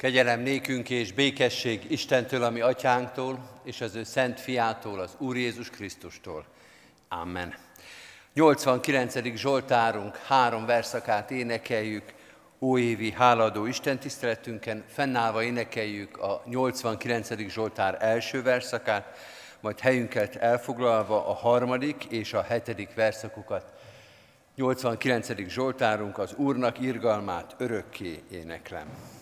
Kegyelem nékünk és békesség Istentől, ami atyánktól, és az ő szent fiától, az Úr Jézus Krisztustól. Amen. 89. Zsoltárunk három verszakát énekeljük, óévi háladó Isten tiszteletünken, fennállva énekeljük a 89. Zsoltár első verszakát, majd helyünket elfoglalva a harmadik és a hetedik verszakukat. 89. Zsoltárunk az Úrnak irgalmát örökké éneklem.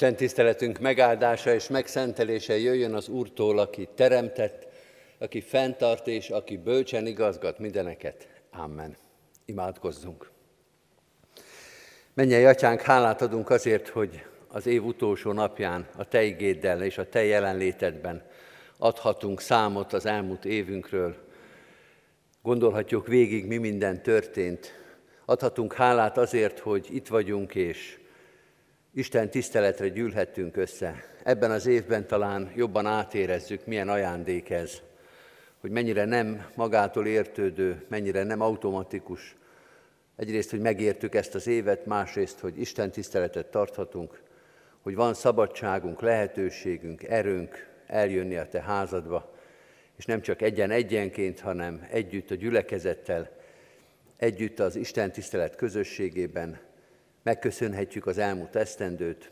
Isten tiszteletünk megáldása és megszentelése jöjjön az Úrtól, aki teremtett, aki fenntart és aki bölcsen igazgat mindeneket. Amen. Imádkozzunk. Mennyei atyánk, hálát adunk azért, hogy az év utolsó napján a Te igéddel és a Te jelenlétedben adhatunk számot az elmúlt évünkről. Gondolhatjuk végig, mi minden történt. Adhatunk hálát azért, hogy itt vagyunk és Isten tiszteletre gyűlhettünk össze. Ebben az évben talán jobban átérezzük, milyen ajándék ez, hogy mennyire nem magától értődő, mennyire nem automatikus. Egyrészt, hogy megértük ezt az évet, másrészt, hogy Isten tiszteletet tarthatunk, hogy van szabadságunk, lehetőségünk, erőnk eljönni a Te házadba, és nem csak egyen-egyenként, hanem együtt a gyülekezettel, együtt az Isten tisztelet közösségében, megköszönhetjük az elmúlt esztendőt,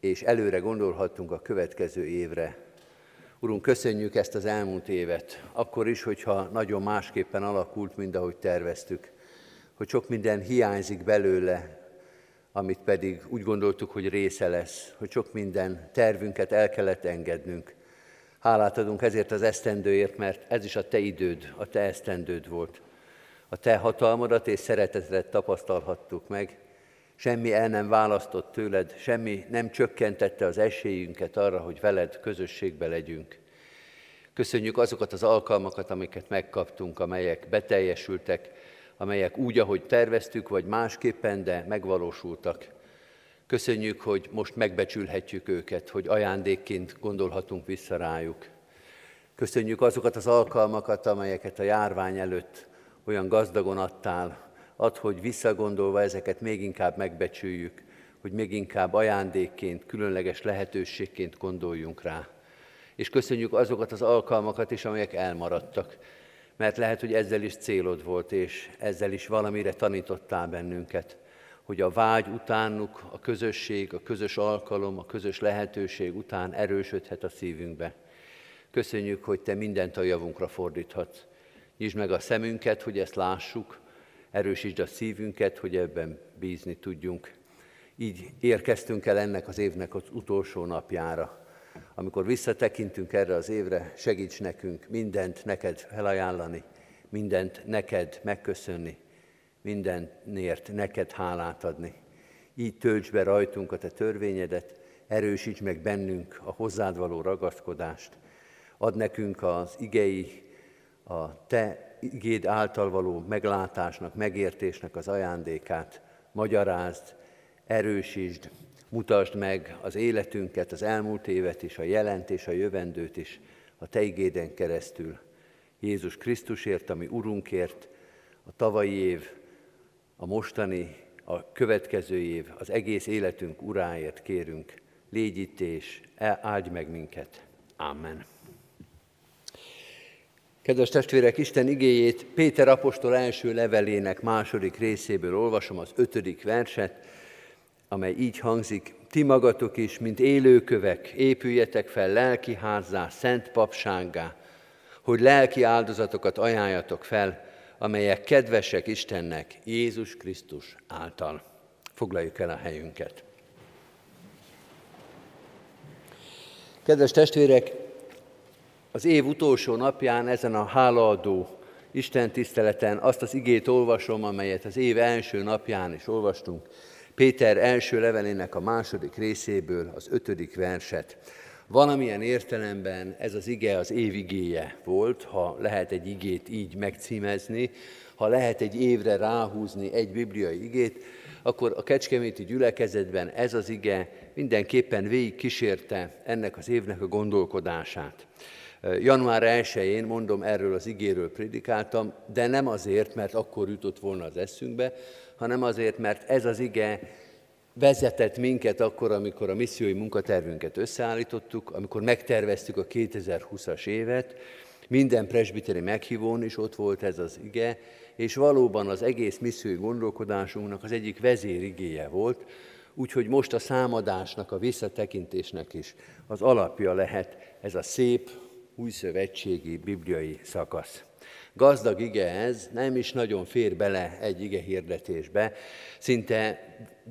és előre gondolhatunk a következő évre. Urunk, köszönjük ezt az elmúlt évet, akkor is, hogyha nagyon másképpen alakult, mint ahogy terveztük, hogy sok minden hiányzik belőle, amit pedig úgy gondoltuk, hogy része lesz, hogy sok minden tervünket el kellett engednünk. Hálát adunk ezért az esztendőért, mert ez is a Te időd, a Te esztendőd volt. A Te hatalmadat és szeretetet tapasztalhattuk meg, semmi el nem választott tőled, semmi nem csökkentette az esélyünket arra, hogy veled közösségbe legyünk. Köszönjük azokat az alkalmakat, amiket megkaptunk, amelyek beteljesültek, amelyek úgy, ahogy terveztük, vagy másképpen, de megvalósultak. Köszönjük, hogy most megbecsülhetjük őket, hogy ajándékként gondolhatunk vissza rájuk. Köszönjük azokat az alkalmakat, amelyeket a járvány előtt olyan gazdagon adtál, ad, hogy visszagondolva ezeket még inkább megbecsüljük, hogy még inkább ajándékként, különleges lehetőségként gondoljunk rá. És köszönjük azokat az alkalmakat is, amelyek elmaradtak, mert lehet, hogy ezzel is célod volt, és ezzel is valamire tanítottál bennünket, hogy a vágy utánuk, a közösség, a közös alkalom, a közös lehetőség után erősödhet a szívünkbe. Köszönjük, hogy Te mindent a javunkra fordíthatsz. Nyisd meg a szemünket, hogy ezt lássuk, erősítsd a szívünket, hogy ebben bízni tudjunk. Így érkeztünk el ennek az évnek az utolsó napjára. Amikor visszatekintünk erre az évre, segíts nekünk mindent neked felajánlani, mindent neked megköszönni, mindenért neked hálát adni. Így tölts be rajtunk a te törvényedet, erősíts meg bennünk a hozzád való ragaszkodást. Ad nekünk az igei, a te igéd által való meglátásnak, megértésnek az ajándékát magyarázd, erősítsd, mutasd meg az életünket, az elmúlt évet is, a jelent és a jövendőt is a Te igéden keresztül. Jézus Krisztusért, ami Urunkért, a tavalyi év, a mostani, a következő év, az egész életünk uráért kérünk. Légy itt és áldj meg minket. Amen. Kedves testvérek, Isten igéjét Péter apostol első levelének második részéből olvasom az ötödik verset, amely így hangzik, ti magatok is, mint élőkövek, épüljetek fel lelki házzá, szent papsággá, hogy lelki áldozatokat ajánljatok fel, amelyek kedvesek Istennek Jézus Krisztus által. Foglaljuk el a helyünket. Kedves testvérek, az év utolsó napján, ezen a hálaadó Isten tiszteleten azt az igét olvasom, amelyet az év első napján is olvastunk, Péter első levelének a második részéből az ötödik verset. Valamilyen értelemben ez az ige az év igéje volt, ha lehet egy igét így megcímezni, ha lehet egy évre ráhúzni egy bibliai igét, akkor a Kecskeméti gyülekezetben ez az ige mindenképpen végig kísérte ennek az évnek a gondolkodását. Január 1-én, mondom, erről az igéről prédikáltam, de nem azért, mert akkor jutott volna az eszünkbe, hanem azért, mert ez az ige vezetett minket akkor, amikor a missziói munkatervünket összeállítottuk, amikor megterveztük a 2020-as évet, minden presbiteri meghívón is ott volt ez az ige, és valóban az egész missziói gondolkodásunknak az egyik vezérigéje volt, úgyhogy most a számadásnak, a visszatekintésnek is az alapja lehet ez a szép, új szövetségi bibliai szakasz. Gazdag ige ez, nem is nagyon fér bele egy ige hirdetésbe, szinte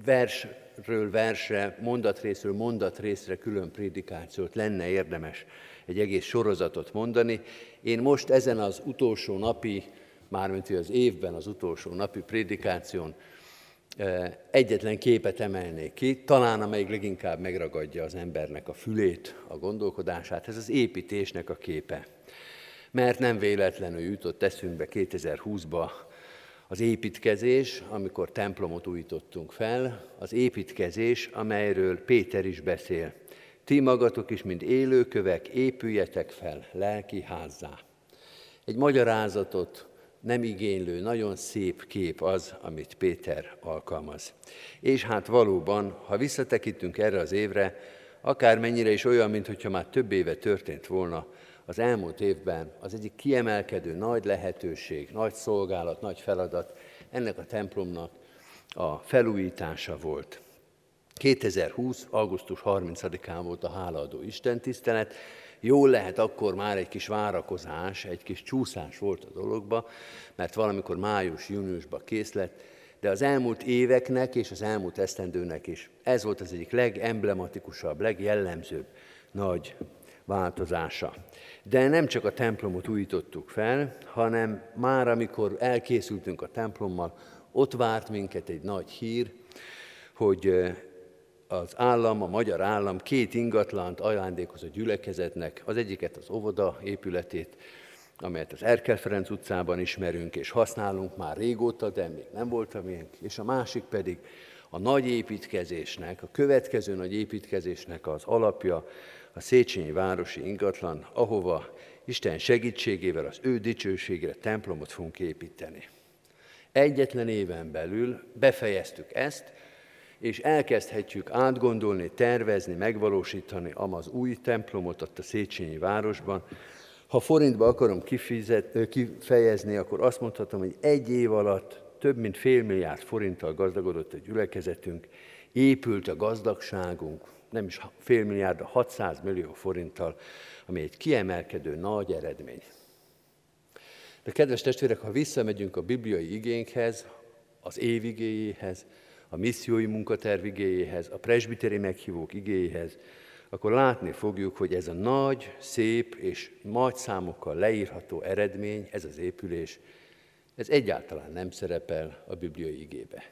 vers versről versre, mondatrészről mondatrészre külön prédikációt lenne érdemes egy egész sorozatot mondani. Én most ezen az utolsó napi, mármint az évben az utolsó napi prédikáción egyetlen képet emelnék ki, talán amelyik leginkább megragadja az embernek a fülét, a gondolkodását, ez az építésnek a képe. Mert nem véletlenül jutott eszünkbe 2020-ba az építkezés, amikor templomot újítottunk fel, az építkezés, amelyről Péter is beszél. Ti magatok is, mint élőkövek, épüljetek fel lelki házzá. Egy magyarázatot nem igénylő, nagyon szép kép az, amit Péter alkalmaz. És hát valóban, ha visszatekintünk erre az évre, akármennyire is olyan, mintha már több éve történt volna, az elmúlt évben az egyik kiemelkedő nagy lehetőség, nagy szolgálat, nagy feladat ennek a templomnak a felújítása volt. 2020. augusztus 30-án volt a hálaadó istentisztelet, Jól lehet akkor már egy kis várakozás, egy kis csúszás volt a dologba, mert valamikor május-júniusban kész lett, de az elmúlt éveknek és az elmúlt esztendőnek is ez volt az egyik legemblematikusabb, legjellemzőbb nagy változása. De nem csak a templomot újítottuk fel, hanem már amikor elkészültünk a templommal, ott várt minket egy nagy hír, hogy az állam, a magyar állam két ingatlant ajándékoz a gyülekezetnek, az egyiket az óvoda épületét, amelyet az Erkel Ferenc utcában ismerünk és használunk már régóta, de még nem volt a miénk, és a másik pedig a nagy építkezésnek, a következő nagy építkezésnek az alapja, a Széchenyi városi ingatlan, ahova Isten segítségével az ő dicsőségére templomot fogunk építeni. Egyetlen éven belül befejeztük ezt, és elkezdhetjük átgondolni, tervezni, megvalósítani az új templomot ott a Széchenyi városban. Ha forintba akarom kifizet, kifejezni, akkor azt mondhatom, hogy egy év alatt több mint fél milliárd forinttal gazdagodott a gyülekezetünk, épült a gazdagságunk, nem is fél milliárd, de 600 millió forinttal, ami egy kiemelkedő nagy eredmény. De kedves testvérek, ha visszamegyünk a bibliai igénkhez, az évigéjéhez, a missziói munkaterv igéjéhez, a presbiteri meghívók igéjéhez, akkor látni fogjuk, hogy ez a nagy, szép és nagy számokkal leírható eredmény, ez az épülés, ez egyáltalán nem szerepel a bibliai igébe.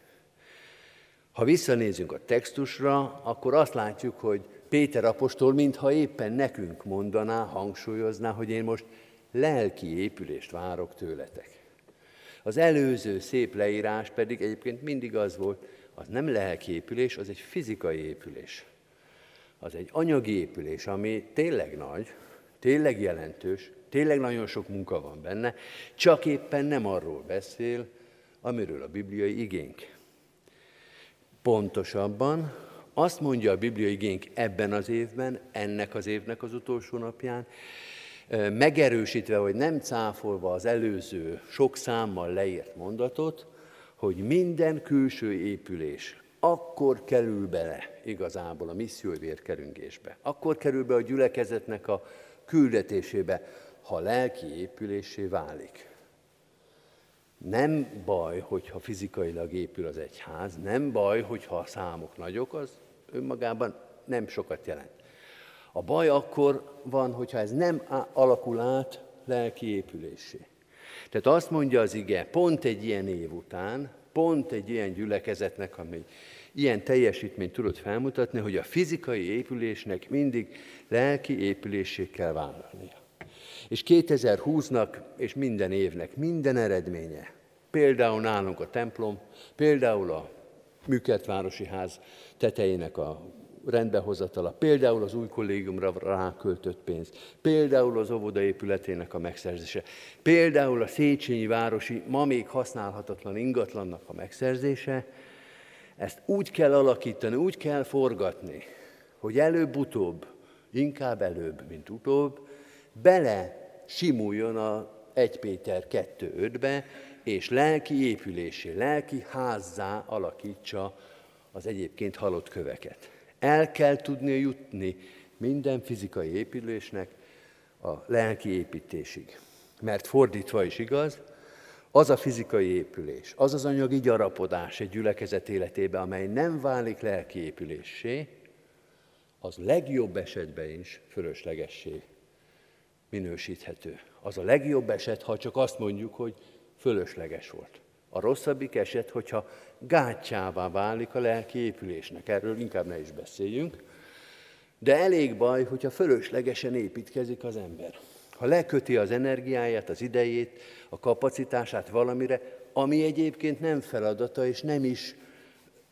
Ha visszanézünk a textusra, akkor azt látjuk, hogy Péter apostol mintha éppen nekünk mondaná, hangsúlyozná, hogy én most lelki épülést várok tőletek. Az előző szép leírás pedig egyébként mindig az volt, az nem lelki épülés, az egy fizikai épülés. Az egy anyagi épülés, ami tényleg nagy, tényleg jelentős, tényleg nagyon sok munka van benne, csak éppen nem arról beszél, amiről a bibliai igénk. Pontosabban azt mondja a bibliai igénk ebben az évben, ennek az évnek az utolsó napján, megerősítve, hogy nem cáfolva az előző sok számmal leírt mondatot, hogy minden külső épülés akkor kerül bele igazából a missziói vérkeringésbe, akkor kerül be a gyülekezetnek a küldetésébe, ha lelki épülésé válik. Nem baj, hogyha fizikailag épül az egyház, nem baj, hogyha a számok nagyok, az önmagában nem sokat jelent. A baj akkor van, hogyha ez nem alakul át lelki épülésé. Tehát azt mondja az ige, pont egy ilyen év után, pont egy ilyen gyülekezetnek, ami ilyen teljesítményt tudott felmutatni, hogy a fizikai épülésnek mindig lelki épülésé kell vállalnia. És 2020-nak és minden évnek minden eredménye, például nálunk a templom, például a Műkertvárosi Ház tetejének a rendbehozatala, például az új kollégiumra ráköltött pénz, például az óvoda épületének a megszerzése, például a Széchenyi városi, ma még használhatatlan ingatlannak a megszerzése, ezt úgy kell alakítani, úgy kell forgatni, hogy előbb-utóbb, inkább előbb, mint utóbb, bele simuljon a 1 Péter 2.5-be, és lelki épülésé, lelki házzá alakítsa az egyébként halott köveket. El kell tudni jutni minden fizikai épülésnek a lelki építésig. Mert fordítva is igaz, az a fizikai épülés, az az anyagi gyarapodás egy gyülekezet életébe, amely nem válik lelki épülésé, az legjobb esetben is fölöslegessé minősíthető. Az a legjobb eset, ha csak azt mondjuk, hogy fölösleges volt. A rosszabbik eset, hogyha gátjává válik a lelki épülésnek. Erről inkább ne is beszéljünk. De elég baj, hogyha fölöslegesen építkezik az ember. Ha leköti az energiáját, az idejét, a kapacitását valamire, ami egyébként nem feladata és nem is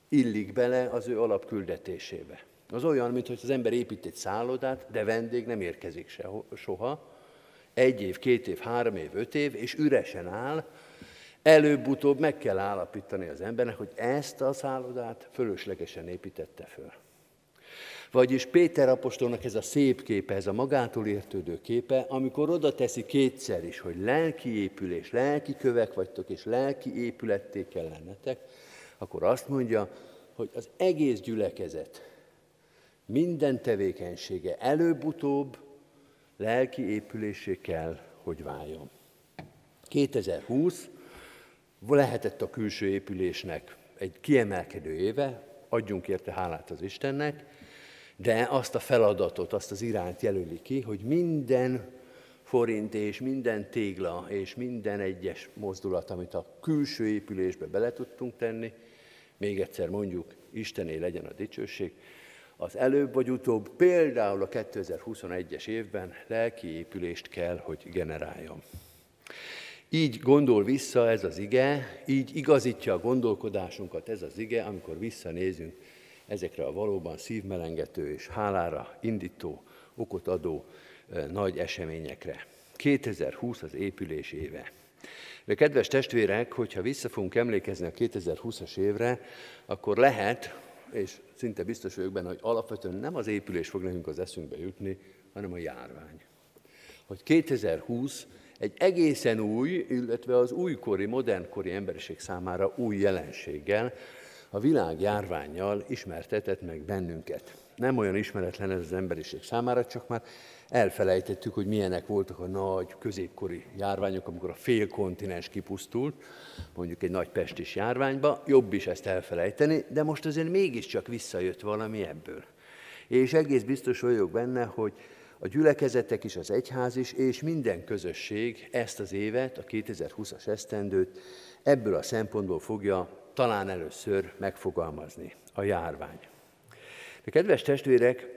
illik bele az ő alapküldetésébe. Az olyan, mintha az ember épít egy szállodát, de vendég nem érkezik soha. Egy év, két év, három év, öt év, és üresen áll. Előbb-utóbb meg kell állapítani az embernek, hogy ezt a szállodát fölöslegesen építette föl. Vagyis Péter apostolnak ez a szép képe, ez a magától értődő képe, amikor oda teszi kétszer is, hogy lelki épülés, lelki kövek vagytok, és lelki épületté kell lennetek, akkor azt mondja, hogy az egész gyülekezet, minden tevékenysége előbb-utóbb lelki épülésé kell, hogy váljon. 2020 lehetett a külső épülésnek egy kiemelkedő éve, adjunk érte hálát az Istennek, de azt a feladatot, azt az irányt jelöli ki, hogy minden forint és minden tégla és minden egyes mozdulat, amit a külső épülésbe bele tudtunk tenni, még egyszer mondjuk, Istené legyen a dicsőség, az előbb vagy utóbb, például a 2021-es évben lelki épülést kell, hogy generáljon. Így gondol vissza ez az ige, így igazítja a gondolkodásunkat ez az ige, amikor visszanézünk ezekre a valóban szívmelengető és hálára indító, okot adó nagy eseményekre. 2020 az épülés éve. De kedves testvérek, hogyha vissza fogunk emlékezni a 2020-as évre, akkor lehet, és szinte biztos vagyok benne, hogy alapvetően nem az épülés fog nekünk az eszünkbe jutni, hanem a járvány. Hogy 2020 egy egészen új, illetve az újkori, modernkori emberiség számára új jelenséggel, a világ járványjal ismertetett meg bennünket. Nem olyan ismeretlen ez az emberiség számára, csak már elfelejtettük, hogy milyenek voltak a nagy középkori járványok, amikor a fél kontinens kipusztult, mondjuk egy nagy pestis járványba. Jobb is ezt elfelejteni, de most azért mégiscsak visszajött valami ebből. És egész biztos vagyok benne, hogy a gyülekezetek is, az egyház is, és minden közösség ezt az évet, a 2020-as esztendőt ebből a szempontból fogja talán először megfogalmazni, a járvány. De kedves testvérek,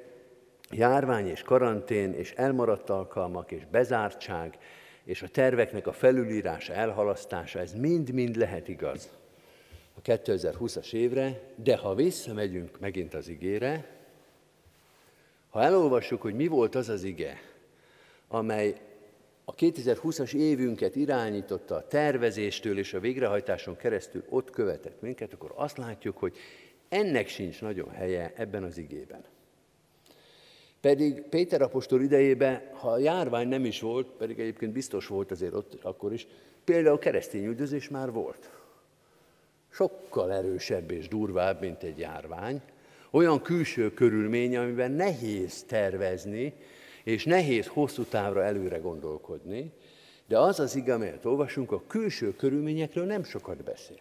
járvány és karantén és elmaradt alkalmak és bezártság és a terveknek a felülírása, elhalasztása, ez mind-mind lehet igaz a 2020-as évre, de ha visszamegyünk megint az igére, ha elolvassuk, hogy mi volt az az ige, amely a 2020-as évünket irányította a tervezéstől és a végrehajtáson keresztül ott követett minket, akkor azt látjuk, hogy ennek sincs nagyon helye ebben az igében. Pedig Péter apostol idejében, ha a járvány nem is volt, pedig egyébként biztos volt azért ott akkor is, például keresztény üldözés már volt. Sokkal erősebb és durvább, mint egy járvány. Olyan külső körülmény, amiben nehéz tervezni, és nehéz hosszú távra előre gondolkodni, de az az ige, amelyet olvasunk, a külső körülményekről nem sokat beszél.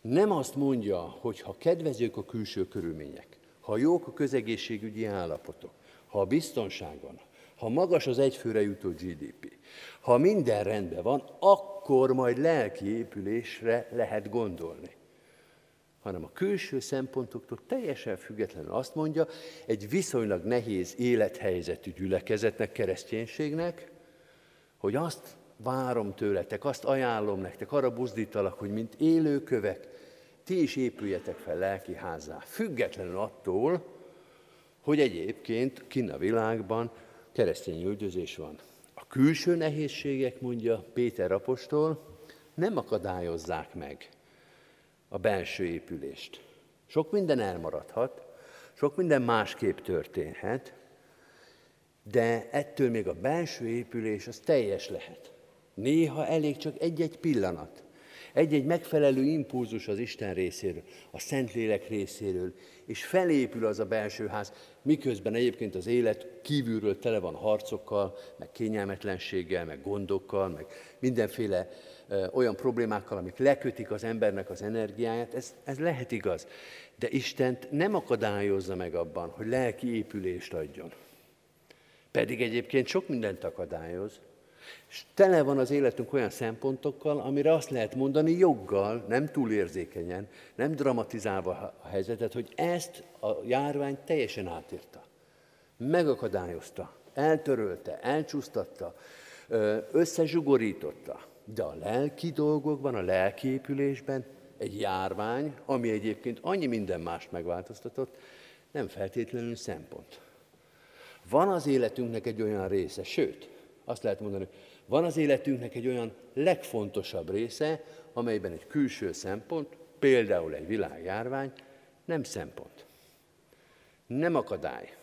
Nem azt mondja, hogy ha kedvezők a külső körülmények, ha jók a közegészségügyi állapotok, ha a biztonság van, ha magas az egyfőre jutó GDP, ha minden rendben van, akkor majd lelki épülésre lehet gondolni hanem a külső szempontoktól teljesen függetlenül azt mondja, egy viszonylag nehéz élethelyzetű gyülekezetnek, kereszténységnek, hogy azt várom tőletek, azt ajánlom nektek, arra buzdítalak, hogy mint élőkövek, ti is épüljetek fel lelki házá, függetlenül attól, hogy egyébként kinn a világban keresztény üldözés van. A külső nehézségek, mondja Péter apostol, nem akadályozzák meg a belső épülést. Sok minden elmaradhat, sok minden másképp történhet, de ettől még a belső épülés az teljes lehet. Néha elég csak egy-egy pillanat, egy-egy megfelelő impulzus az Isten részéről, a Szentlélek részéről, és felépül az a belső ház, miközben egyébként az élet kívülről tele van harcokkal, meg kényelmetlenséggel, meg gondokkal, meg mindenféle olyan problémákkal, amik lekötik az embernek az energiáját, ez, ez lehet igaz. De Istent nem akadályozza meg abban, hogy lelki épülést adjon. Pedig egyébként sok mindent akadályoz. És tele van az életünk olyan szempontokkal, amire azt lehet mondani joggal, nem túl érzékenyen, nem dramatizálva a helyzetet, hogy ezt a járvány teljesen átírta. Megakadályozta, eltörölte, elcsúsztatta, összezsugorította. De a lelki dolgokban, a lelki épülésben egy járvány, ami egyébként annyi minden mást megváltoztatott, nem feltétlenül szempont. Van az életünknek egy olyan része, sőt, azt lehet mondani, van az életünknek egy olyan legfontosabb része, amelyben egy külső szempont, például egy világjárvány, nem szempont. Nem akadály.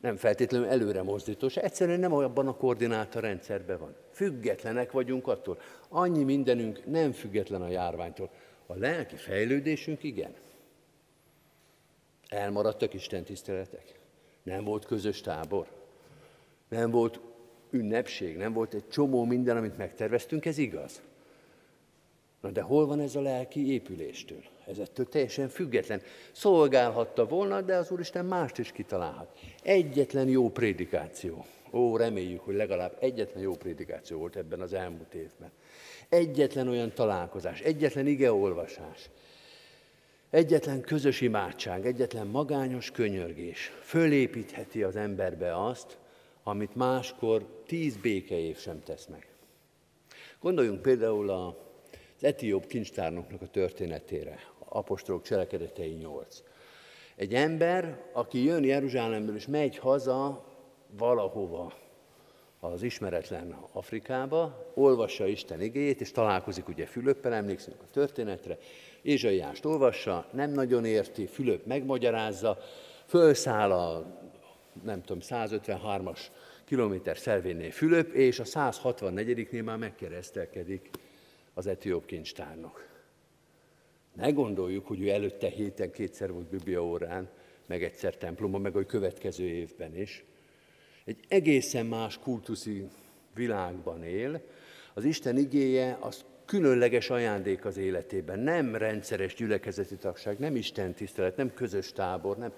Nem feltétlenül előre mozdítós, egyszerűen nem abban a koordináta rendszerben van. Függetlenek vagyunk attól. Annyi mindenünk nem független a járványtól. A lelki fejlődésünk igen. Elmaradtak Isten tiszteletek. Nem volt közös tábor. Nem volt ünnepség, nem volt egy csomó minden, amit megterveztünk, ez igaz. Na de hol van ez a lelki épüléstől? Ez ettől teljesen független. Szolgálhatta volna, de az Úristen mást is kitalálhat. Egyetlen jó prédikáció. Ó, reméljük, hogy legalább egyetlen jó prédikáció volt ebben az elmúlt évben. Egyetlen olyan találkozás, egyetlen igeolvasás, egyetlen közös imádság, egyetlen magányos könyörgés fölépítheti az emberbe azt, amit máskor tíz békeév sem tesz meg. Gondoljunk például az etióp kincstárnoknak a történetére, apostolok cselekedetei 8. Egy ember, aki jön Jeruzsálemből és megy haza valahova, az ismeretlen Afrikába, olvassa Isten igéjét, és találkozik ugye Fülöppel, emlékszünk a történetre, Ézsaiást olvassa, nem nagyon érti, Fülöp megmagyarázza, fölszáll a nem tudom, 153-as kilométer szelvénnél Fülöp, és a 164-nél már megkeresztelkedik az etióp kincstárnok. Ne gondoljuk, hogy ő előtte héten kétszer volt Biblia órán, meg egyszer templomban, meg a következő évben is. Egy egészen más kultuszi világban él. Az Isten igéje az különleges ajándék az életében. Nem rendszeres gyülekezeti tagság, nem Isten tisztelet, nem közös tábor, nem,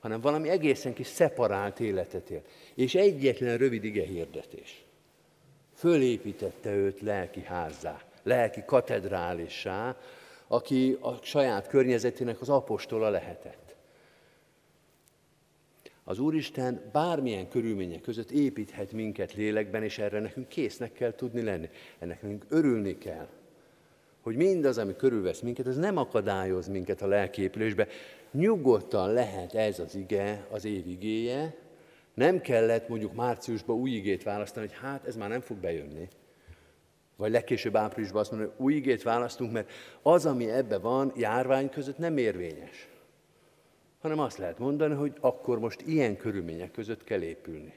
hanem valami egészen kis szeparált életet él. És egyetlen rövid ige hirdetés. Fölépítette őt lelki házzá, lelki katedrálissá, aki a saját környezetének az apostola lehetett. Az Úristen bármilyen körülmények között építhet minket lélekben, és erre nekünk késznek kell tudni lenni. Ennek nekünk örülni kell, hogy mindaz, ami körülvesz minket, az nem akadályoz minket a lelkiépülésbe. Nyugodtan lehet ez az ige, az év igéje, nem kellett mondjuk márciusban új igét választani, hogy hát ez már nem fog bejönni. Vagy legkésőbb áprilisban azt mondani, hogy új igét választunk, mert az, ami ebbe van, járvány között nem érvényes. Hanem azt lehet mondani, hogy akkor most ilyen körülmények között kell épülni.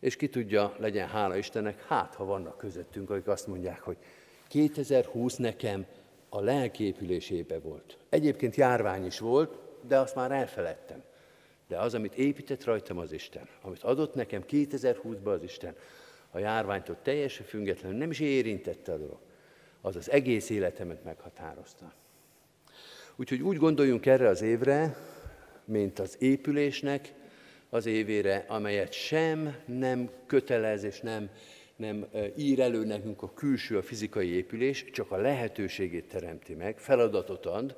És ki tudja, legyen hála Istennek, hát ha vannak közöttünk, akik azt mondják, hogy 2020 nekem a lelképülésébe volt. Egyébként járvány is volt, de azt már elfeledtem. De az, amit épített rajtam az Isten, amit adott nekem 2020-ban az Isten, a járványtól teljesen függetlenül nem is érintette a dolog, az az egész életemet meghatározta. Úgyhogy úgy gondoljunk erre az évre, mint az épülésnek az évére, amelyet sem nem kötelez és nem nem ír elő nekünk a külső, a fizikai épülés, csak a lehetőségét teremti meg, feladatot ad,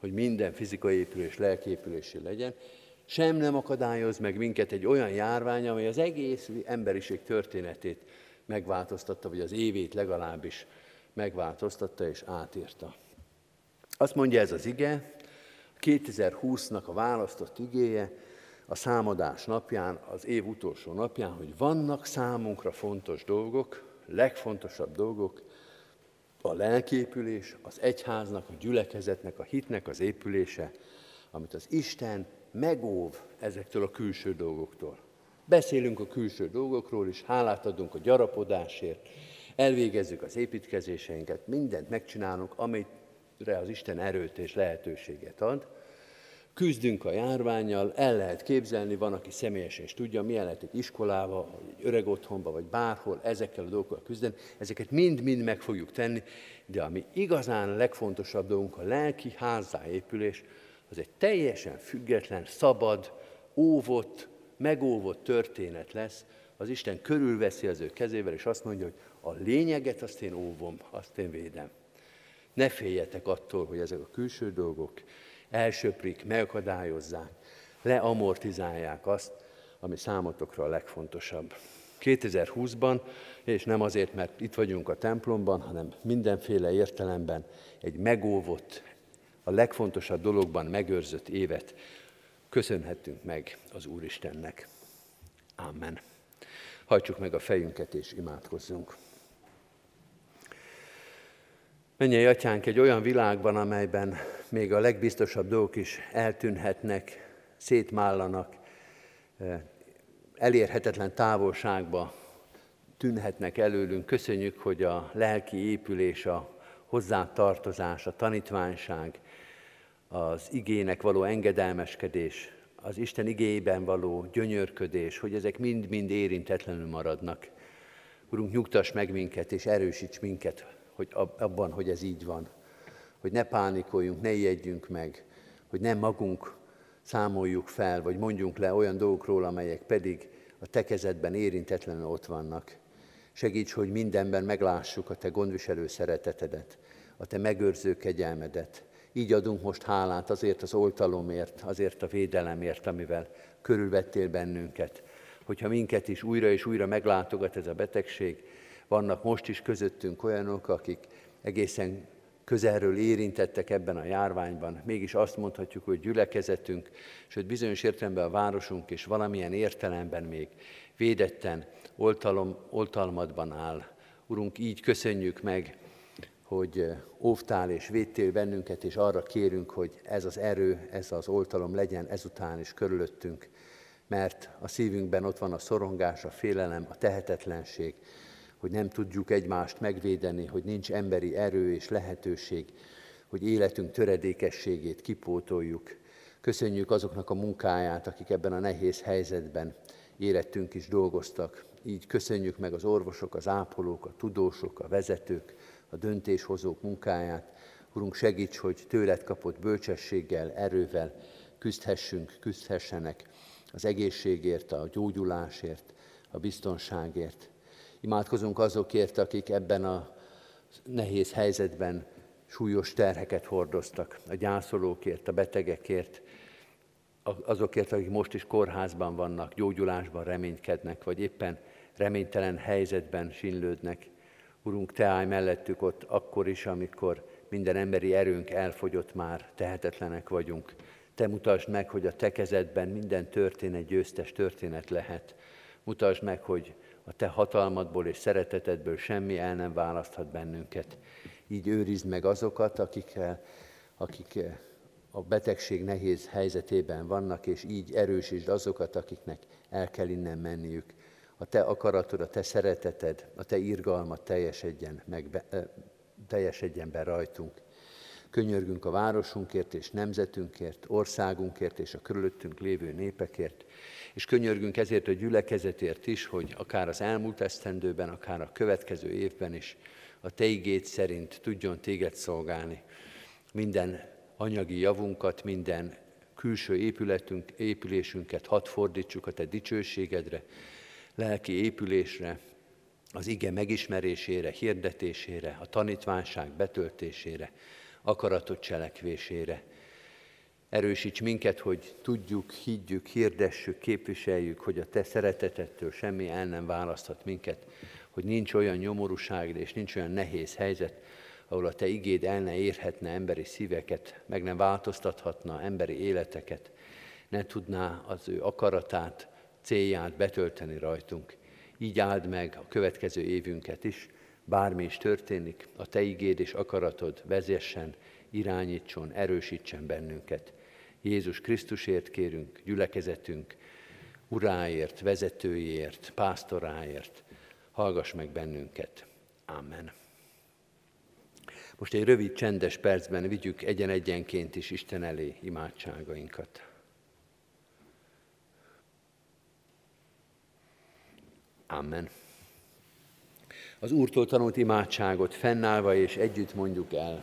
hogy minden fizikai épülés lelkiépülésé legyen, sem nem akadályoz meg minket egy olyan járvány, amely az egész emberiség történetét megváltoztatta, vagy az évét legalábbis megváltoztatta és átírta. Azt mondja ez az ige, 2020-nak a választott igéje, a számadás napján, az év utolsó napján, hogy vannak számunkra fontos dolgok, legfontosabb dolgok, a lelképülés, az egyháznak, a gyülekezetnek, a hitnek az épülése, amit az Isten megóv ezektől a külső dolgoktól. Beszélünk a külső dolgokról is, hálát adunk a gyarapodásért, elvégezzük az építkezéseinket, mindent megcsinálunk, amire az Isten erőt és lehetőséget ad, küzdünk a járványjal, el lehet képzelni, van, aki személyesen is tudja, milyen lehet egy iskolába, vagy egy öreg otthonba, vagy bárhol ezekkel a dolgokkal küzdeni. Ezeket mind-mind meg fogjuk tenni, de ami igazán legfontosabb dolgunk, a lelki házzáépülés, az egy teljesen független, szabad, óvott, megóvott történet lesz. Az Isten körülveszi az ő kezével, és azt mondja, hogy a lényeget azt én óvom, azt én védem. Ne féljetek attól, hogy ezek a külső dolgok elsöprik, megakadályozzák, leamortizálják azt, ami számotokra a legfontosabb. 2020-ban, és nem azért, mert itt vagyunk a templomban, hanem mindenféle értelemben egy megóvott, a legfontosabb dologban megőrzött évet köszönhetünk meg az Úristennek. Amen. Hajtsuk meg a fejünket és imádkozzunk. Mennyei atyánk, egy olyan világban, amelyben még a legbiztosabb dolgok is eltűnhetnek, szétmállanak, eh, elérhetetlen távolságba tűnhetnek előlünk. Köszönjük, hogy a lelki épülés, a hozzátartozás, a tanítványság, az igének való engedelmeskedés, az Isten igéjében való gyönyörködés, hogy ezek mind-mind érintetlenül maradnak. Urunk, nyugtass meg minket, és erősíts minket hogy abban, hogy ez így van. Hogy ne pánikoljunk, ne ijedjünk meg, hogy nem magunk számoljuk fel, vagy mondjunk le olyan dolgokról, amelyek pedig a te kezedben érintetlenül ott vannak. Segíts, hogy mindenben meglássuk a te gondviselő szeretetedet, a te megőrző kegyelmedet. Így adunk most hálát azért az oltalomért, azért a védelemért, amivel körülvettél bennünket. Hogyha minket is újra és újra meglátogat ez a betegség, vannak most is közöttünk olyanok, akik egészen közelről érintettek ebben a járványban, mégis azt mondhatjuk, hogy gyülekezetünk, sőt bizonyos értelemben a városunk és valamilyen értelemben még védetten, oltalom, oltalmadban áll. Urunk, így köszönjük meg, hogy óvtál és védtél bennünket, és arra kérünk, hogy ez az erő, ez az oltalom legyen ezután is körülöttünk, mert a szívünkben ott van a szorongás, a félelem, a tehetetlenség, hogy nem tudjuk egymást megvédeni, hogy nincs emberi erő és lehetőség, hogy életünk töredékességét kipótoljuk. Köszönjük azoknak a munkáját, akik ebben a nehéz helyzetben érettünk is dolgoztak. Így köszönjük meg az orvosok, az ápolók, a tudósok, a vezetők, a döntéshozók munkáját. Urunk, segíts, hogy tőled kapott bölcsességgel, erővel küzdhessünk, küzdhessenek az egészségért, a gyógyulásért, a biztonságért. Imádkozunk azokért, akik ebben a nehéz helyzetben súlyos terheket hordoztak, a gyászolókért, a betegekért, azokért, akik most is kórházban vannak, gyógyulásban reménykednek, vagy éppen reménytelen helyzetben sinlődnek. Urunk, Te állj mellettük ott akkor is, amikor minden emberi erőnk elfogyott már, tehetetlenek vagyunk. Te mutasd meg, hogy a Te kezedben minden történet győztes történet lehet. Mutasd meg, hogy a te hatalmadból és szeretetedből semmi el nem választhat bennünket. Így őrizd meg azokat, akik, akik a betegség nehéz helyzetében vannak, és így erősítsd azokat, akiknek el kell innen menniük. A te akaratod, a te szereteted, a te irgalmat teljesedjen, meg be, teljesedjen be rajtunk. Könyörgünk a városunkért és nemzetünkért, országunkért és a körülöttünk lévő népekért, és könyörgünk ezért a gyülekezetért is, hogy akár az elmúlt esztendőben, akár a következő évben is a Te igét szerint tudjon Téged szolgálni. Minden anyagi javunkat, minden külső épületünk, épülésünket hadd fordítsuk a Te dicsőségedre, lelki épülésre, az ige megismerésére, hirdetésére, a tanítványság betöltésére, akaratot cselekvésére, Erősíts minket, hogy tudjuk, higgyük, hirdessük, képviseljük, hogy a Te szeretetettől semmi el nem választhat minket, hogy nincs olyan nyomorúság és nincs olyan nehéz helyzet, ahol a Te igéd el ne érhetne emberi szíveket, meg nem változtathatna emberi életeket, ne tudná az ő akaratát, célját betölteni rajtunk. Így áld meg a következő évünket is, bármi is történik, a Te igéd és akaratod vezessen, irányítson, erősítsen bennünket. Jézus Krisztusért kérünk, gyülekezetünk, uráért, vezetőjért, pásztoráért, hallgass meg bennünket. Amen. Most egy rövid, csendes percben vigyük egyen-egyenként is Isten elé imádságainkat. Amen. Az Úrtól tanult imádságot fennállva és együtt mondjuk el.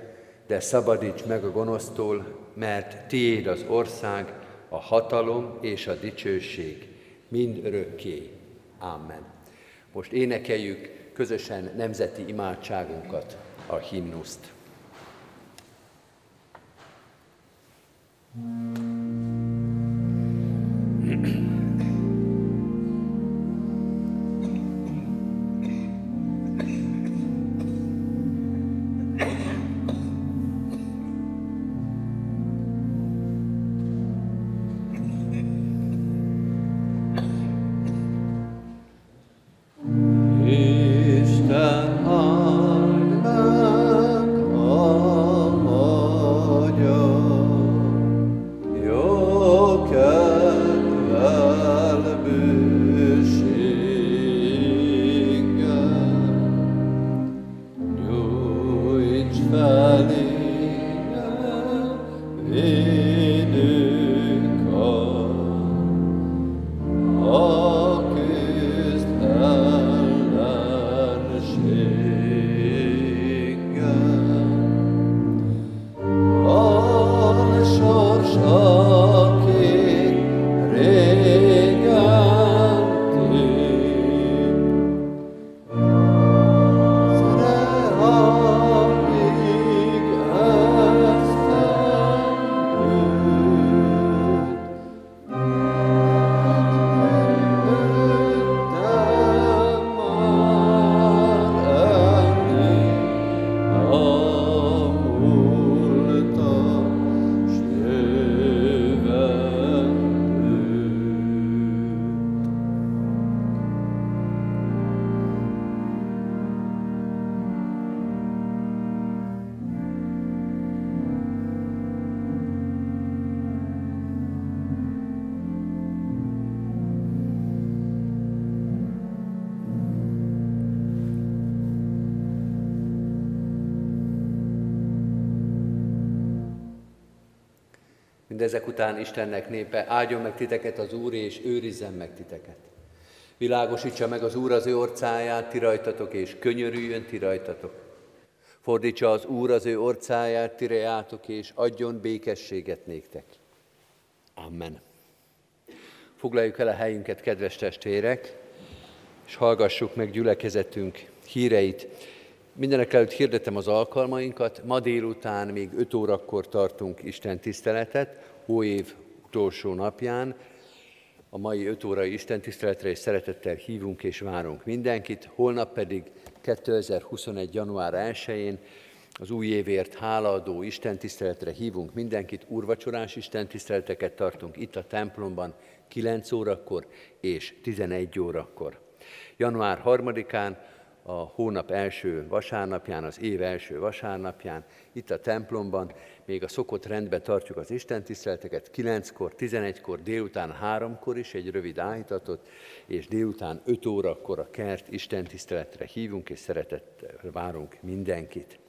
de szabadíts meg a gonosztól, mert tiéd az ország, a hatalom és a dicsőség mind örökké. Amen. Most énekeljük közösen nemzeti imádságunkat, a himnuszt. Mindezek után Istennek népe, áldjon meg titeket az Úr, és őrizzen meg titeket. Világosítsa meg az Úr az ő orcáját, ti rajtatok, és könyörüljön ti rajtatok. Fordítsa az Úr az ő orcáját, ti rejátok, és adjon békességet néktek. Amen. Foglaljuk el a helyünket, kedves testvérek, és hallgassuk meg gyülekezetünk híreit. Mindenek előtt hirdetem az alkalmainkat. Ma délután még 5 órakor tartunk Isten tiszteletet, óév utolsó napján. A mai 5 órai Isten tiszteletre és szeretettel hívunk és várunk mindenkit. Holnap pedig 2021. január 1-én az új évért hálaadó Isten tiszteletre hívunk mindenkit, úrvacsorás Isten tiszteleteket tartunk itt a templomban 9 órakor és 11 órakor. Január 3-án a hónap első vasárnapján, az év első vasárnapján, itt a templomban, még a szokott rendben tartjuk az Isten tiszteleteket, 9-kor, 11-kor, délután 3-kor is egy rövid áhítatot, és délután 5 órakor a kert Isten tiszteletre hívunk, és szeretettel várunk mindenkit.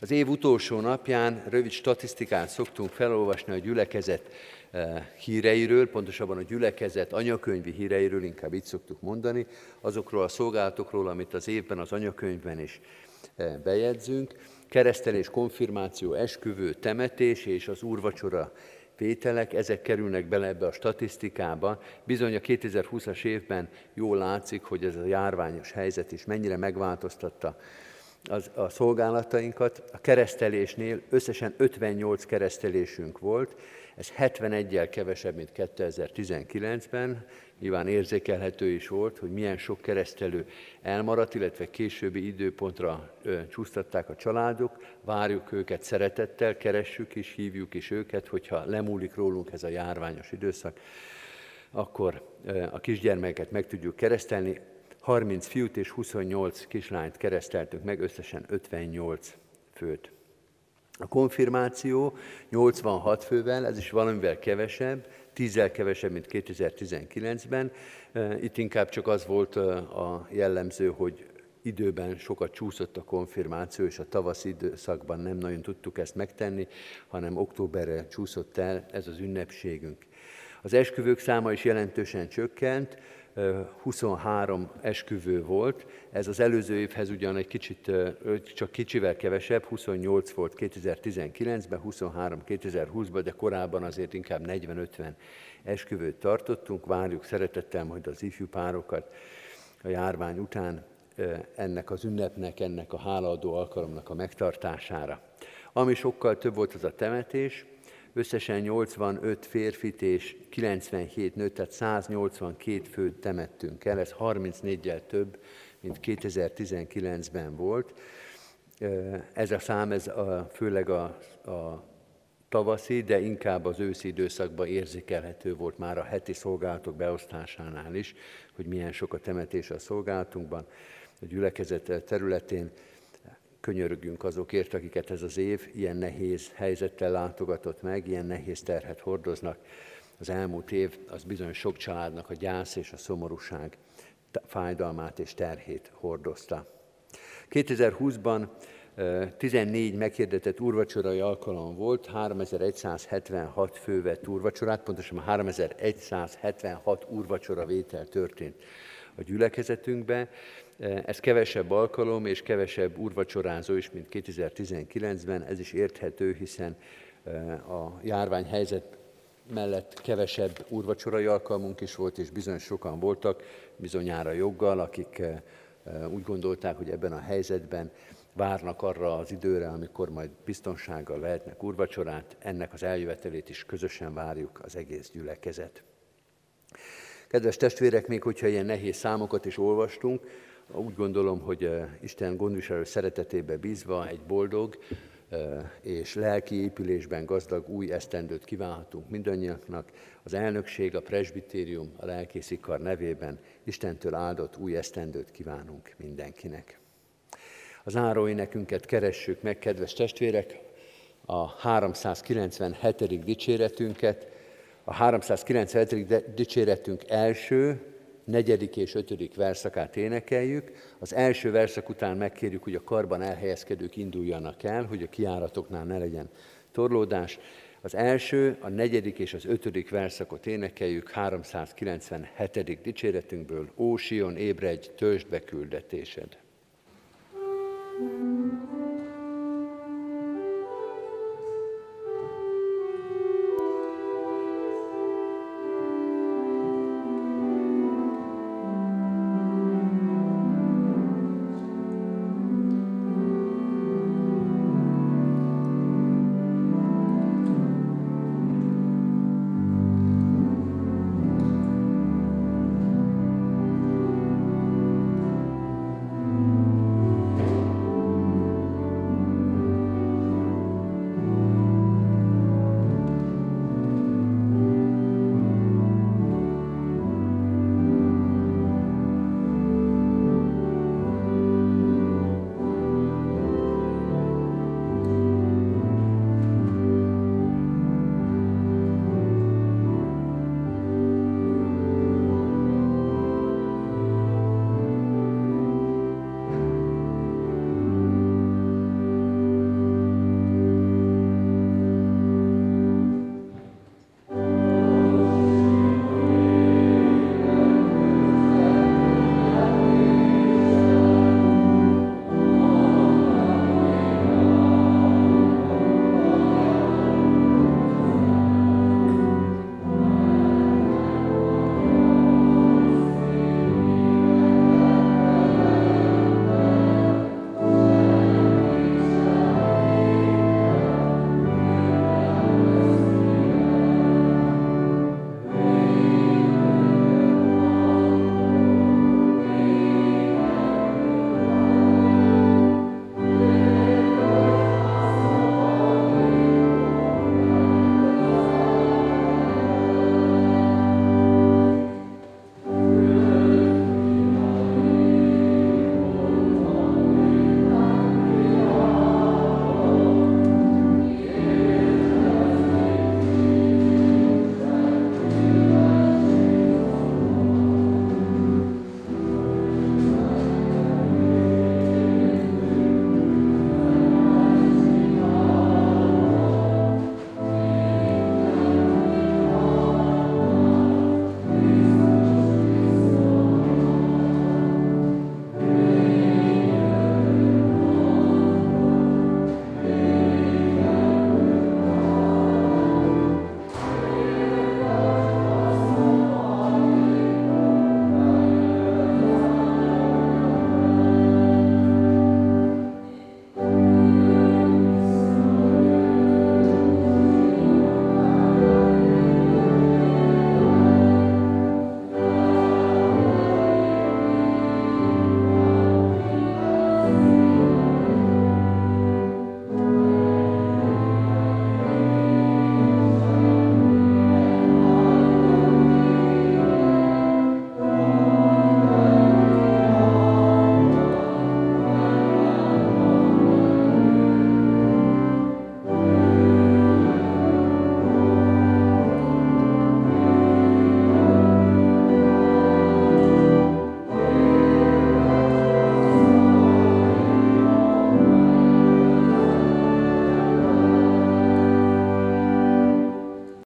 Az év utolsó napján rövid statisztikát szoktunk felolvasni a gyülekezet híreiről, pontosabban a gyülekezet anyakönyvi híreiről, inkább így szoktuk mondani, azokról a szolgálatokról, amit az évben az anyakönyvben is eh, bejegyzünk. Keresztelés, konfirmáció, esküvő, temetés és az úrvacsora vételek, ezek kerülnek bele ebbe a statisztikába. Bizony a 2020-as évben jól látszik, hogy ez a járványos helyzet is mennyire megváltoztatta az, a szolgálatainkat. A keresztelésnél összesen 58 keresztelésünk volt, ez 71-jel kevesebb, mint 2019-ben. Nyilván érzékelhető is volt, hogy milyen sok keresztelő elmaradt, illetve későbbi időpontra csúsztatták a családok. Várjuk őket szeretettel, keressük is, hívjuk is őket, hogyha lemúlik rólunk ez a járványos időszak, akkor a kisgyermeket meg tudjuk keresztelni. 30 fiút és 28 kislányt kereszteltük meg, összesen 58 főt. A konfirmáció 86 fővel, ez is valamivel kevesebb, 10 kevesebb, mint 2019-ben. Itt inkább csak az volt a jellemző, hogy időben sokat csúszott a konfirmáció, és a tavasz időszakban nem nagyon tudtuk ezt megtenni, hanem októberre csúszott el ez az ünnepségünk. Az esküvők száma is jelentősen csökkent, 23 esküvő volt, ez az előző évhez ugyan egy kicsit, csak kicsivel kevesebb, 28 volt 2019-ben, 23 2020-ban, de korábban azért inkább 40-50 esküvőt tartottunk. Várjuk szeretettel majd az ifjú párokat a járvány után ennek az ünnepnek, ennek a hálaadó alkalomnak a megtartására. Ami sokkal több volt az a temetés, összesen 85 férfit és 97 nőt, tehát 182 főt temettünk el, ez 34-jel több, mint 2019-ben volt. Ez a szám, ez a, főleg a, a tavaszi, de inkább az őszi időszakban érzékelhető volt már a heti szolgálatok beosztásánál is, hogy milyen sok a temetés a szolgálatunkban, a gyülekezet területén könyörögünk azokért, akiket ez az év ilyen nehéz helyzettel látogatott meg, ilyen nehéz terhet hordoznak. Az elmúlt év az bizony sok családnak a gyász és a szomorúság fájdalmát és terhét hordozta. 2020-ban 14 meghirdetett úrvacsorai alkalom volt, 3176 fő úrvacsorát, pontosan 3176 úrvacsora vétel történt a gyülekezetünkbe. Ez kevesebb alkalom és kevesebb úrvacsorázó is, mint 2019-ben. Ez is érthető, hiszen a járványhelyzet mellett kevesebb úrvacsorai alkalmunk is volt, és bizony sokan voltak, bizonyára joggal, akik úgy gondolták, hogy ebben a helyzetben várnak arra az időre, amikor majd biztonsággal lehetnek úrvacsorát, ennek az eljövetelét is közösen várjuk az egész gyülekezet. Kedves testvérek, még hogyha ilyen nehéz számokat is olvastunk, úgy gondolom, hogy Isten gondviselő szeretetébe bízva egy boldog és lelki épülésben gazdag új esztendőt kívánhatunk mindannyiaknak. Az elnökség, a presbitérium, a lelkészikar nevében Istentől áldott új esztendőt kívánunk mindenkinek. Az áróénekünket keressük meg, kedves testvérek, a 397. dicséretünket, a 397. dicséretünk első, negyedik és ötödik verszakát énekeljük. Az első verszak után megkérjük, hogy a karban elhelyezkedők induljanak el, hogy a kiáratoknál ne legyen torlódás. Az első, a negyedik és az ötödik verszakot énekeljük 397. dicséretünkből. Ó Sion, ébredj, töltsd be küldetésed! thank you